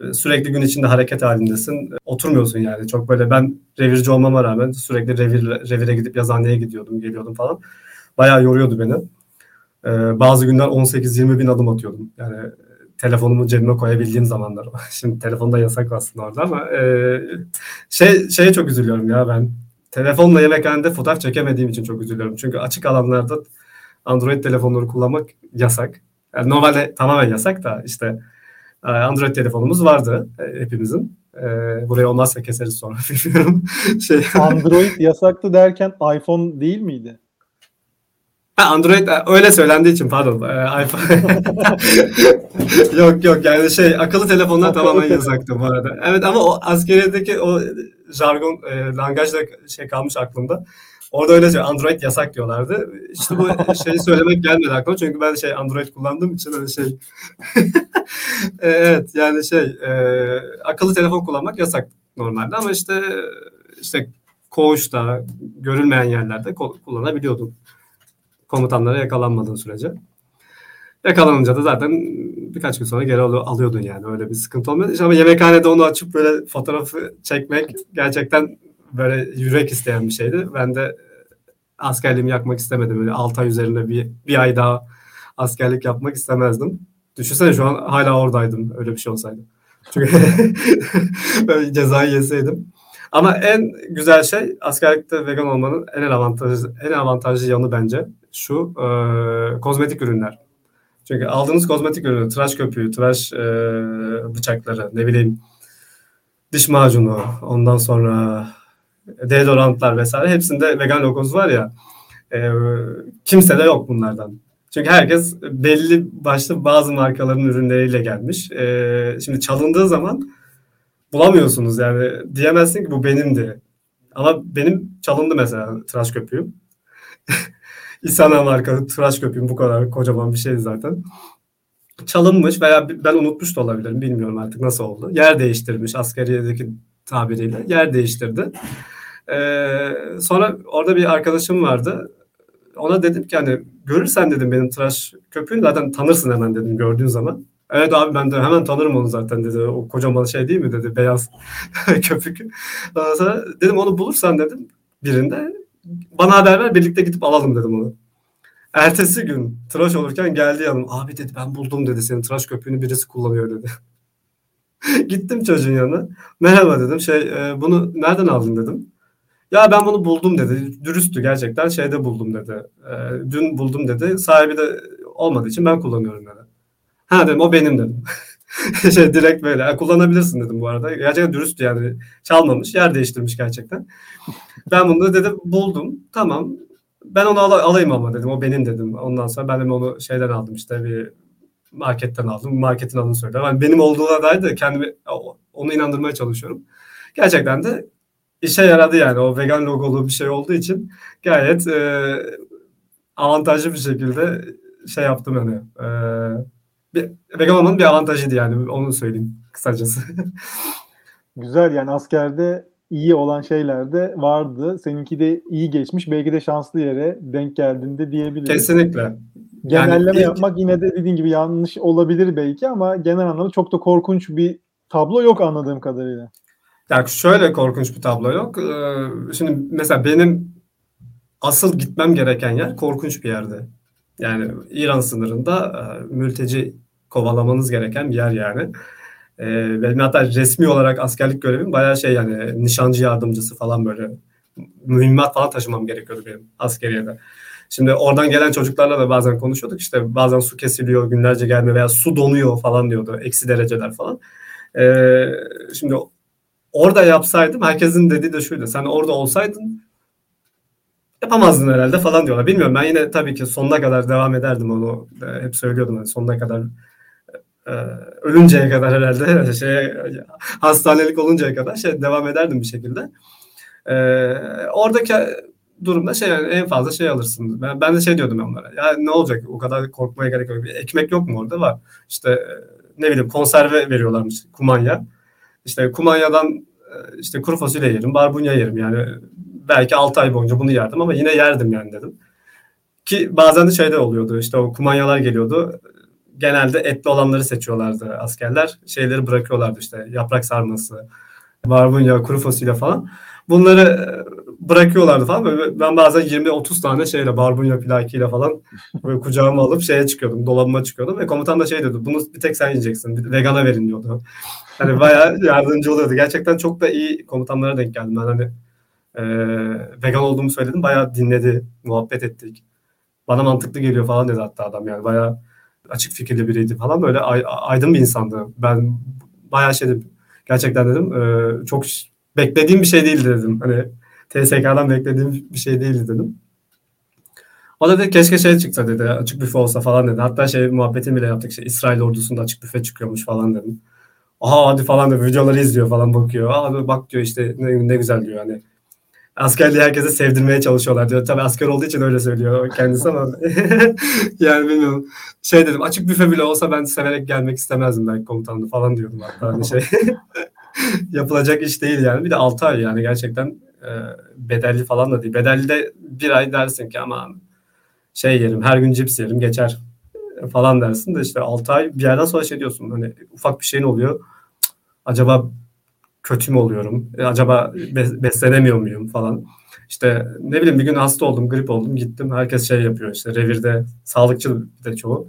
E, sürekli gün içinde hareket halindesin. Oturmuyorsun yani. Çok böyle ben revirci olmama rağmen sürekli revir, revire gidip yazaneye gidiyordum, geliyordum falan. Bayağı yoruyordu beni. E, bazı günler 18-20 bin adım atıyordum. Yani telefonumu cebime koyabildiğim zamanlar. Şimdi telefonda yasak aslında orada ama e, şey şeye çok üzülüyorum ya ben telefonla yemekhanede fotoğraf çekemediğim için çok üzülüyorum. Çünkü açık alanlarda Android telefonları kullanmak yasak. Yani normalde tamamen yasak da işte e, Android telefonumuz vardı e, hepimizin. E, buraya olmazsa keseriz sonra bilmiyorum. şey... Android yasaktı derken iPhone değil miydi? Ha, Android öyle söylendiği için pardon. iPhone. yok yok yani şey akıllı telefonlar tamamen yasaktı bu arada. Evet ama o askeriyedeki o jargon e, langajda şey kalmış aklımda. Orada öyle Android yasak diyorlardı. İşte bu şeyi söylemek gelmedi aklıma çünkü ben şey Android kullandığım için öyle şey. evet yani şey e, akıllı telefon kullanmak yasak normalde ama işte işte koğuşta görülmeyen yerlerde kullanabiliyordum. Komutanlara yakalanmadığın sürece. Yakalanınca da zaten birkaç gün sonra geri alıyordun yani öyle bir sıkıntı olmuyor. ama yemekhanede onu açıp böyle fotoğrafı çekmek gerçekten böyle yürek isteyen bir şeydi. Ben de askerliğimi yakmak istemedim. Böyle 6 ay üzerinde bir, bir ay daha askerlik yapmak istemezdim. Düşünsene şu an hala oradaydım öyle bir şey olsaydı. Çünkü böyle cezayı yeseydim. Ama en güzel şey askerlikte vegan olmanın en avantajlı en avantajlı yanı bence şu e, kozmetik ürünler. Çünkü aldığınız kozmetik ürünü, tıraş köpüğü, tıraş e, bıçakları, ne bileyim diş macunu, ondan sonra deodorantlar vesaire hepsinde vegan logosu var ya. E, kimse de yok bunlardan. Çünkü herkes belli başlı bazı markaların ürünleriyle gelmiş. E, şimdi çalındığı zaman bulamıyorsunuz yani. Diyemezsin ki bu benimdi. Ama benim çalındı mesela tıraş köpüğüm. İsana marka tıraş köpüğüm bu kadar kocaman bir şey zaten. Çalınmış veya ben unutmuş da olabilirim. Bilmiyorum artık nasıl oldu. Yer değiştirmiş askeriyedeki tabiriyle. Yer değiştirdi. Ee, sonra orada bir arkadaşım vardı. Ona dedim ki hani görürsen dedim benim tıraş köpüğünü zaten tanırsın hemen dedim gördüğün zaman. Evet abi ben de hemen tanırım onu zaten dedi. O kocaman şey değil mi dedi beyaz köpük. Sonra dedim onu bulursan dedim birinde bana haber ver birlikte gidip alalım dedim onu. Ertesi gün tıraş olurken geldi yanım. Abi dedi ben buldum dedi senin tıraş köpüğünü birisi kullanıyor dedi. Gittim çocuğun yanına. Merhaba dedim. Şey e, bunu nereden aldın dedim. Ya ben bunu buldum dedi. Dürüsttü gerçekten. Şeyde buldum dedi. E, dün buldum dedi. Sahibi de olmadığı için ben kullanıyorum dedi. Ha dedim o benim dedim. şey direkt böyle kullanabilirsin dedim bu arada. Gerçekten dürüsttü yani. Çalmamış. Yer değiştirmiş gerçekten. Ben bunu dedim buldum. Tamam. Ben onu al- alayım ama dedim. O benim dedim. Ondan sonra ben de onu şeyden aldım işte bir marketten aldım. Marketin adını söyledi. Yani benim olduğuna dair de kendimi onu inandırmaya çalışıyorum. Gerçekten de işe yaradı yani. O vegan logolu bir şey olduğu için gayet e, avantajlı bir şekilde şey yaptım yani. E, bir, vegan olmanın bir avantajıydı yani. Onu söyleyeyim kısacası. Güzel yani askerde iyi olan şeyler de vardı. Seninki de iyi geçmiş. Belki de şanslı yere denk geldiğinde diyebiliriz. Kesinlikle. Genelleme yani ilk... yapmak yine de dediğin gibi yanlış olabilir belki ama genel anlamda çok da korkunç bir tablo yok anladığım kadarıyla. Ya şöyle korkunç bir tablo yok. Ee, şimdi mesela benim asıl gitmem gereken yer korkunç bir yerde. Yani İran sınırında e, mülteci kovalamanız gereken bir yer yani. Benim hatta resmi olarak askerlik görevim bayağı şey yani nişancı yardımcısı falan böyle mühimmat falan taşımam gerekiyordu benim askeriyede. Şimdi oradan gelen çocuklarla da bazen konuşuyorduk. İşte bazen su kesiliyor, günlerce gelme veya su donuyor falan diyordu. Eksi dereceler falan. Ee, şimdi orada yapsaydım herkesin dediği de şuydu. Sen orada olsaydın yapamazdın herhalde falan diyorlar. Bilmiyorum ben yine tabii ki sonuna kadar devam ederdim onu. Hep söylüyordum yani sonuna kadar e, ölünceye kadar herhalde şey hastanelik oluncaya kadar şey devam ederdim bir şekilde. Ee, oradaki durumda şey yani en fazla şey alırsın. Ben, ben de şey diyordum onlara. Ya ne olacak o kadar korkmaya gerek yok. Ekmek yok mu orada var. İşte e, ne bileyim konserve veriyorlarmış kumanya. İşte kumanyadan e, işte kuru fasulye yerim, barbunya yerim yani. Belki 6 ay boyunca bunu yerdim ama yine yerdim yani dedim. Ki bazen de şeyde oluyordu işte o kumanyalar geliyordu. Genelde etli olanları seçiyorlardı askerler. Şeyleri bırakıyorlardı işte yaprak sarması, barbunya, kuru fasulye falan. Bunları e, bırakıyorlardı falan. Böyle ben bazen 20-30 tane şeyle barbunya plakiyle falan böyle kucağıma alıp şeye çıkıyordum. Dolabıma çıkıyordum ve komutan da şey dedi. Bunu bir tek sen yiyeceksin. Vegana verin diyordu. Hani bayağı yardımcı oluyordu. Gerçekten çok da iyi komutanlara denk geldim. Ben hani e, vegan olduğumu söyledim. Bayağı dinledi. Muhabbet ettik. Bana mantıklı geliyor falan dedi hatta adam yani. Bayağı açık fikirli biriydi falan. Böyle ay, aydın bir insandı. Ben bayağı şey gerçekten dedim. E, çok beklediğim bir şey değildi dedim. Hani TSK'dan beklediğim bir şey değildi dedim. O da dedi keşke şey çıksa dedi açık büfe olsa falan dedi. Hatta şey muhabbetini bile yaptık. Şey, İsrail ordusunda açık büfe çıkıyormuş falan dedim. Aha hadi falan da videoları izliyor falan bakıyor. Abi bak diyor işte ne, ne güzel diyor hani. Askerliği herkese sevdirmeye çalışıyorlar diyor. Tabii asker olduğu için öyle söylüyor kendisi ama yani bilmiyorum. Şey dedim açık büfe bile olsa ben severek gelmek istemezdim belki komutanlığı falan diyordum hatta hani şey. yapılacak iş değil yani. Bir de 6 ay yani gerçekten e, bedelli falan da değil. Bedelli de bir ay dersin ki ama şey yerim her gün cips yerim geçer falan dersin de işte 6 ay bir yerden sonra şey diyorsun hani ufak bir şeyin oluyor. Acaba kötü mü oluyorum? E, acaba beslenemiyor muyum falan. İşte ne bileyim bir gün hasta oldum, grip oldum, gittim. Herkes şey yapıyor işte revirde, sağlıkçı bir de çoğu.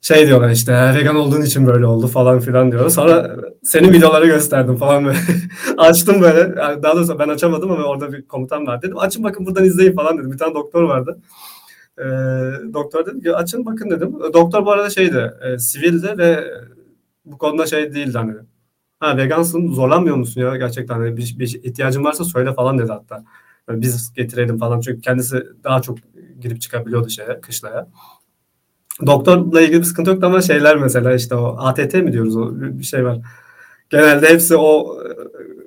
şey diyorlar işte vegan olduğun için böyle oldu falan filan diyorlar. Sonra senin videoları gösterdim falan böyle. Açtım böyle. Daha doğrusu ben açamadım ama orada bir komutan var. Dedim açın bakın buradan izleyin falan dedim. Bir tane doktor vardı. Ee, doktor dedi ki açın bakın dedim. Doktor bu arada şeydi e, sivildi ve bu konuda şey değildi hani. Ha vegansın zorlanmıyor musun ya gerçekten hani bir, bir ihtiyacın varsa söyle falan dedi hatta. Yani biz getirelim falan çünkü kendisi daha çok girip çıkabiliyordu şeye kışlaya. Doktorla ilgili bir sıkıntı yoktu ama şeyler mesela işte o ATT mi diyoruz o bir şey var. Genelde hepsi o e,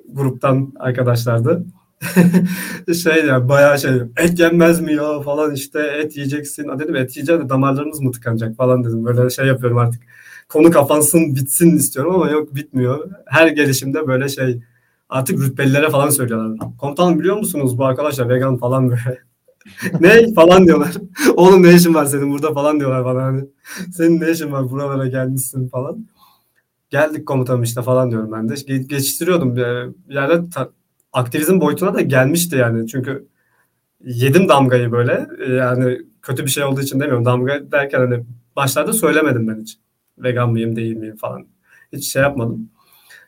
gruptan arkadaşlardı. şey ya bayağı şey et yenmez mi ya falan işte et yiyeceksin. Dedim et yiyeceğim de damarlarımız mı tıkanacak falan dedim. Böyle şey yapıyorum artık. Konu kapansın bitsin istiyorum ama yok bitmiyor. Her gelişimde böyle şey artık rütbelilere falan söylüyorlar. Komutanım biliyor musunuz bu arkadaşlar vegan falan böyle. ne falan diyorlar. Oğlum ne işin var senin burada falan diyorlar bana hani. Senin ne işin var buralara gelmişsin falan. Geldik komutanım işte falan diyorum ben de. Ge- geçiştiriyordum bir yerde ta- aktivizm boyutuna da gelmişti yani. Çünkü yedim damgayı böyle. Yani kötü bir şey olduğu için demiyorum. Damga derken hani başlarda söylemedim ben hiç. Vegan mıyım değil miyim falan. Hiç şey yapmadım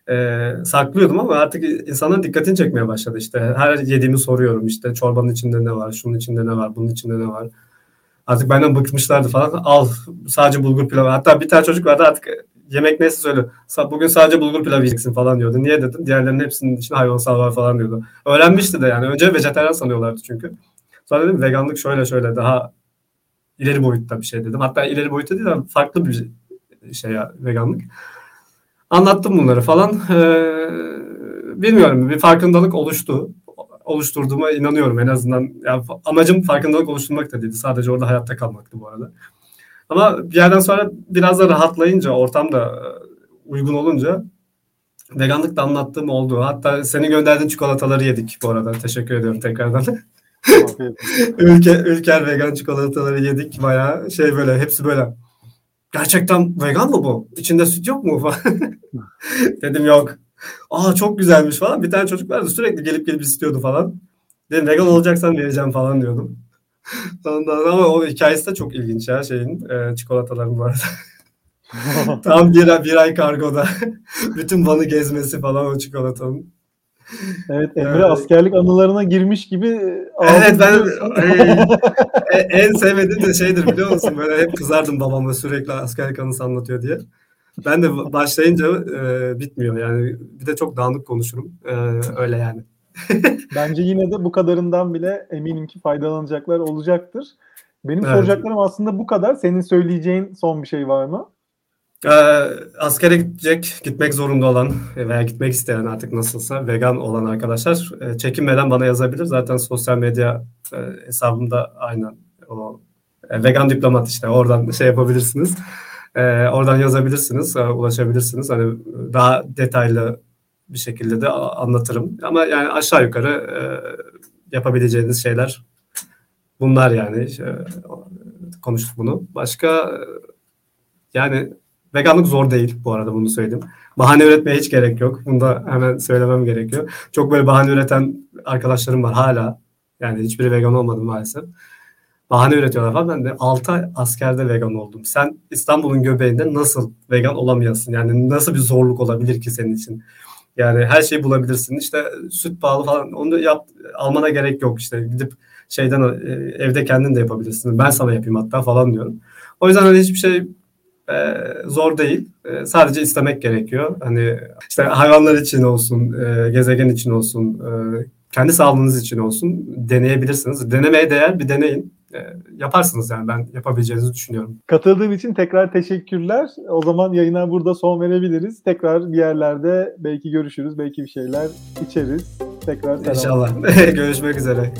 e, saklıyordum ama artık insanların dikkatini çekmeye başladı işte. Her yediğimi soruyorum işte çorbanın içinde ne var, şunun içinde ne var, bunun içinde ne var. Artık benden bıkmışlardı falan. Al sadece bulgur pilavı. Hatta bir tane çocuk vardı artık yemek neyse söyle. Bugün sadece bulgur pilavı yiyeceksin falan diyordu. Niye dedim? Diğerlerinin hepsinin içinde hayvansal var falan diyordu. Öğrenmişti de yani. Önce vejetaryen sanıyorlardı çünkü. Sonra dedim veganlık şöyle şöyle daha ileri boyutta bir şey dedim. Hatta ileri boyutta değil ama farklı bir şey veganlık. Anlattım bunları falan. Ee, bilmiyorum bir farkındalık oluştu. Oluşturduğuma inanıyorum en azından. Yani amacım farkındalık oluşturmak da değildi. Sadece orada hayatta kalmaktı bu arada. Ama bir yerden sonra biraz da rahatlayınca, ortam da e, uygun olunca veganlık da anlattığım oldu. Hatta senin gönderdiğin çikolataları yedik bu arada. Teşekkür ediyorum tekrardan. Ülke, ülker vegan çikolataları yedik bayağı şey böyle hepsi böyle gerçekten vegan mı bu? İçinde süt yok mu falan. Dedim yok. Aa çok güzelmiş falan. Bir tane çocuk vardı sürekli gelip gelip istiyordu falan. Dedim vegan olacaksan vereceğim falan diyordum. Ondan ama o hikayesi de çok ilginç ya şeyin e, çikolataların bu arada. Tam bir, bir ay kargoda. Bütün Van'ı gezmesi falan o çikolatanın. Evet Emre evet. askerlik anılarına girmiş gibi Evet ben e, en sevmediğim de şeydir biliyor musun? Böyle hep kızardım babamla sürekli askerlik anısı anlatıyor diye. Ben de başlayınca e, bitmiyor yani. Bir de çok dağınık konuşurum. E, öyle yani. Bence yine de bu kadarından bile eminim ki faydalanacaklar olacaktır. Benim evet. soracaklarım aslında bu kadar. Senin söyleyeceğin son bir şey var mı? Ee, askere gidecek, gitmek zorunda olan veya gitmek isteyen artık nasılsa vegan olan arkadaşlar e, çekinmeden bana yazabilir. Zaten sosyal medya e, hesabımda aynen o e, vegan diplomat işte oradan şey yapabilirsiniz. Oradan yazabilirsiniz, ulaşabilirsiniz. Hani daha detaylı bir şekilde de anlatırım. Ama yani aşağı yukarı yapabileceğiniz şeyler bunlar yani. Konuştuk bunu. Başka yani Veganlık zor değil bu arada bunu söyledim. Bahane üretmeye hiç gerek yok. Bunu da hemen söylemem gerekiyor. Çok böyle bahane üreten arkadaşlarım var hala. Yani hiçbiri vegan olmadı maalesef. Bahane üretiyorlar falan. Ben de 6 ay askerde vegan oldum. Sen İstanbul'un göbeğinde nasıl vegan olamıyorsun? Yani nasıl bir zorluk olabilir ki senin için? Yani her şeyi bulabilirsin. İşte süt pahalı falan. Onu yap, almana gerek yok. İşte gidip şeyden e, evde kendin de yapabilirsin. Ben sana yapayım hatta falan diyorum. O yüzden hani hiçbir şey e, zor değil. E, sadece istemek gerekiyor. Hani işte hayvanlar için olsun, e, gezegen için olsun, e, kendi sağlığınız için olsun deneyebilirsiniz. Denemeye değer bir deneyin. E, yaparsınız yani ben yapabileceğinizi düşünüyorum. Katıldığım için tekrar teşekkürler. O zaman yayına burada son verebiliriz. Tekrar bir yerlerde belki görüşürüz, belki bir şeyler içeriz. Tekrar selam. İnşallah. Görüşmek üzere.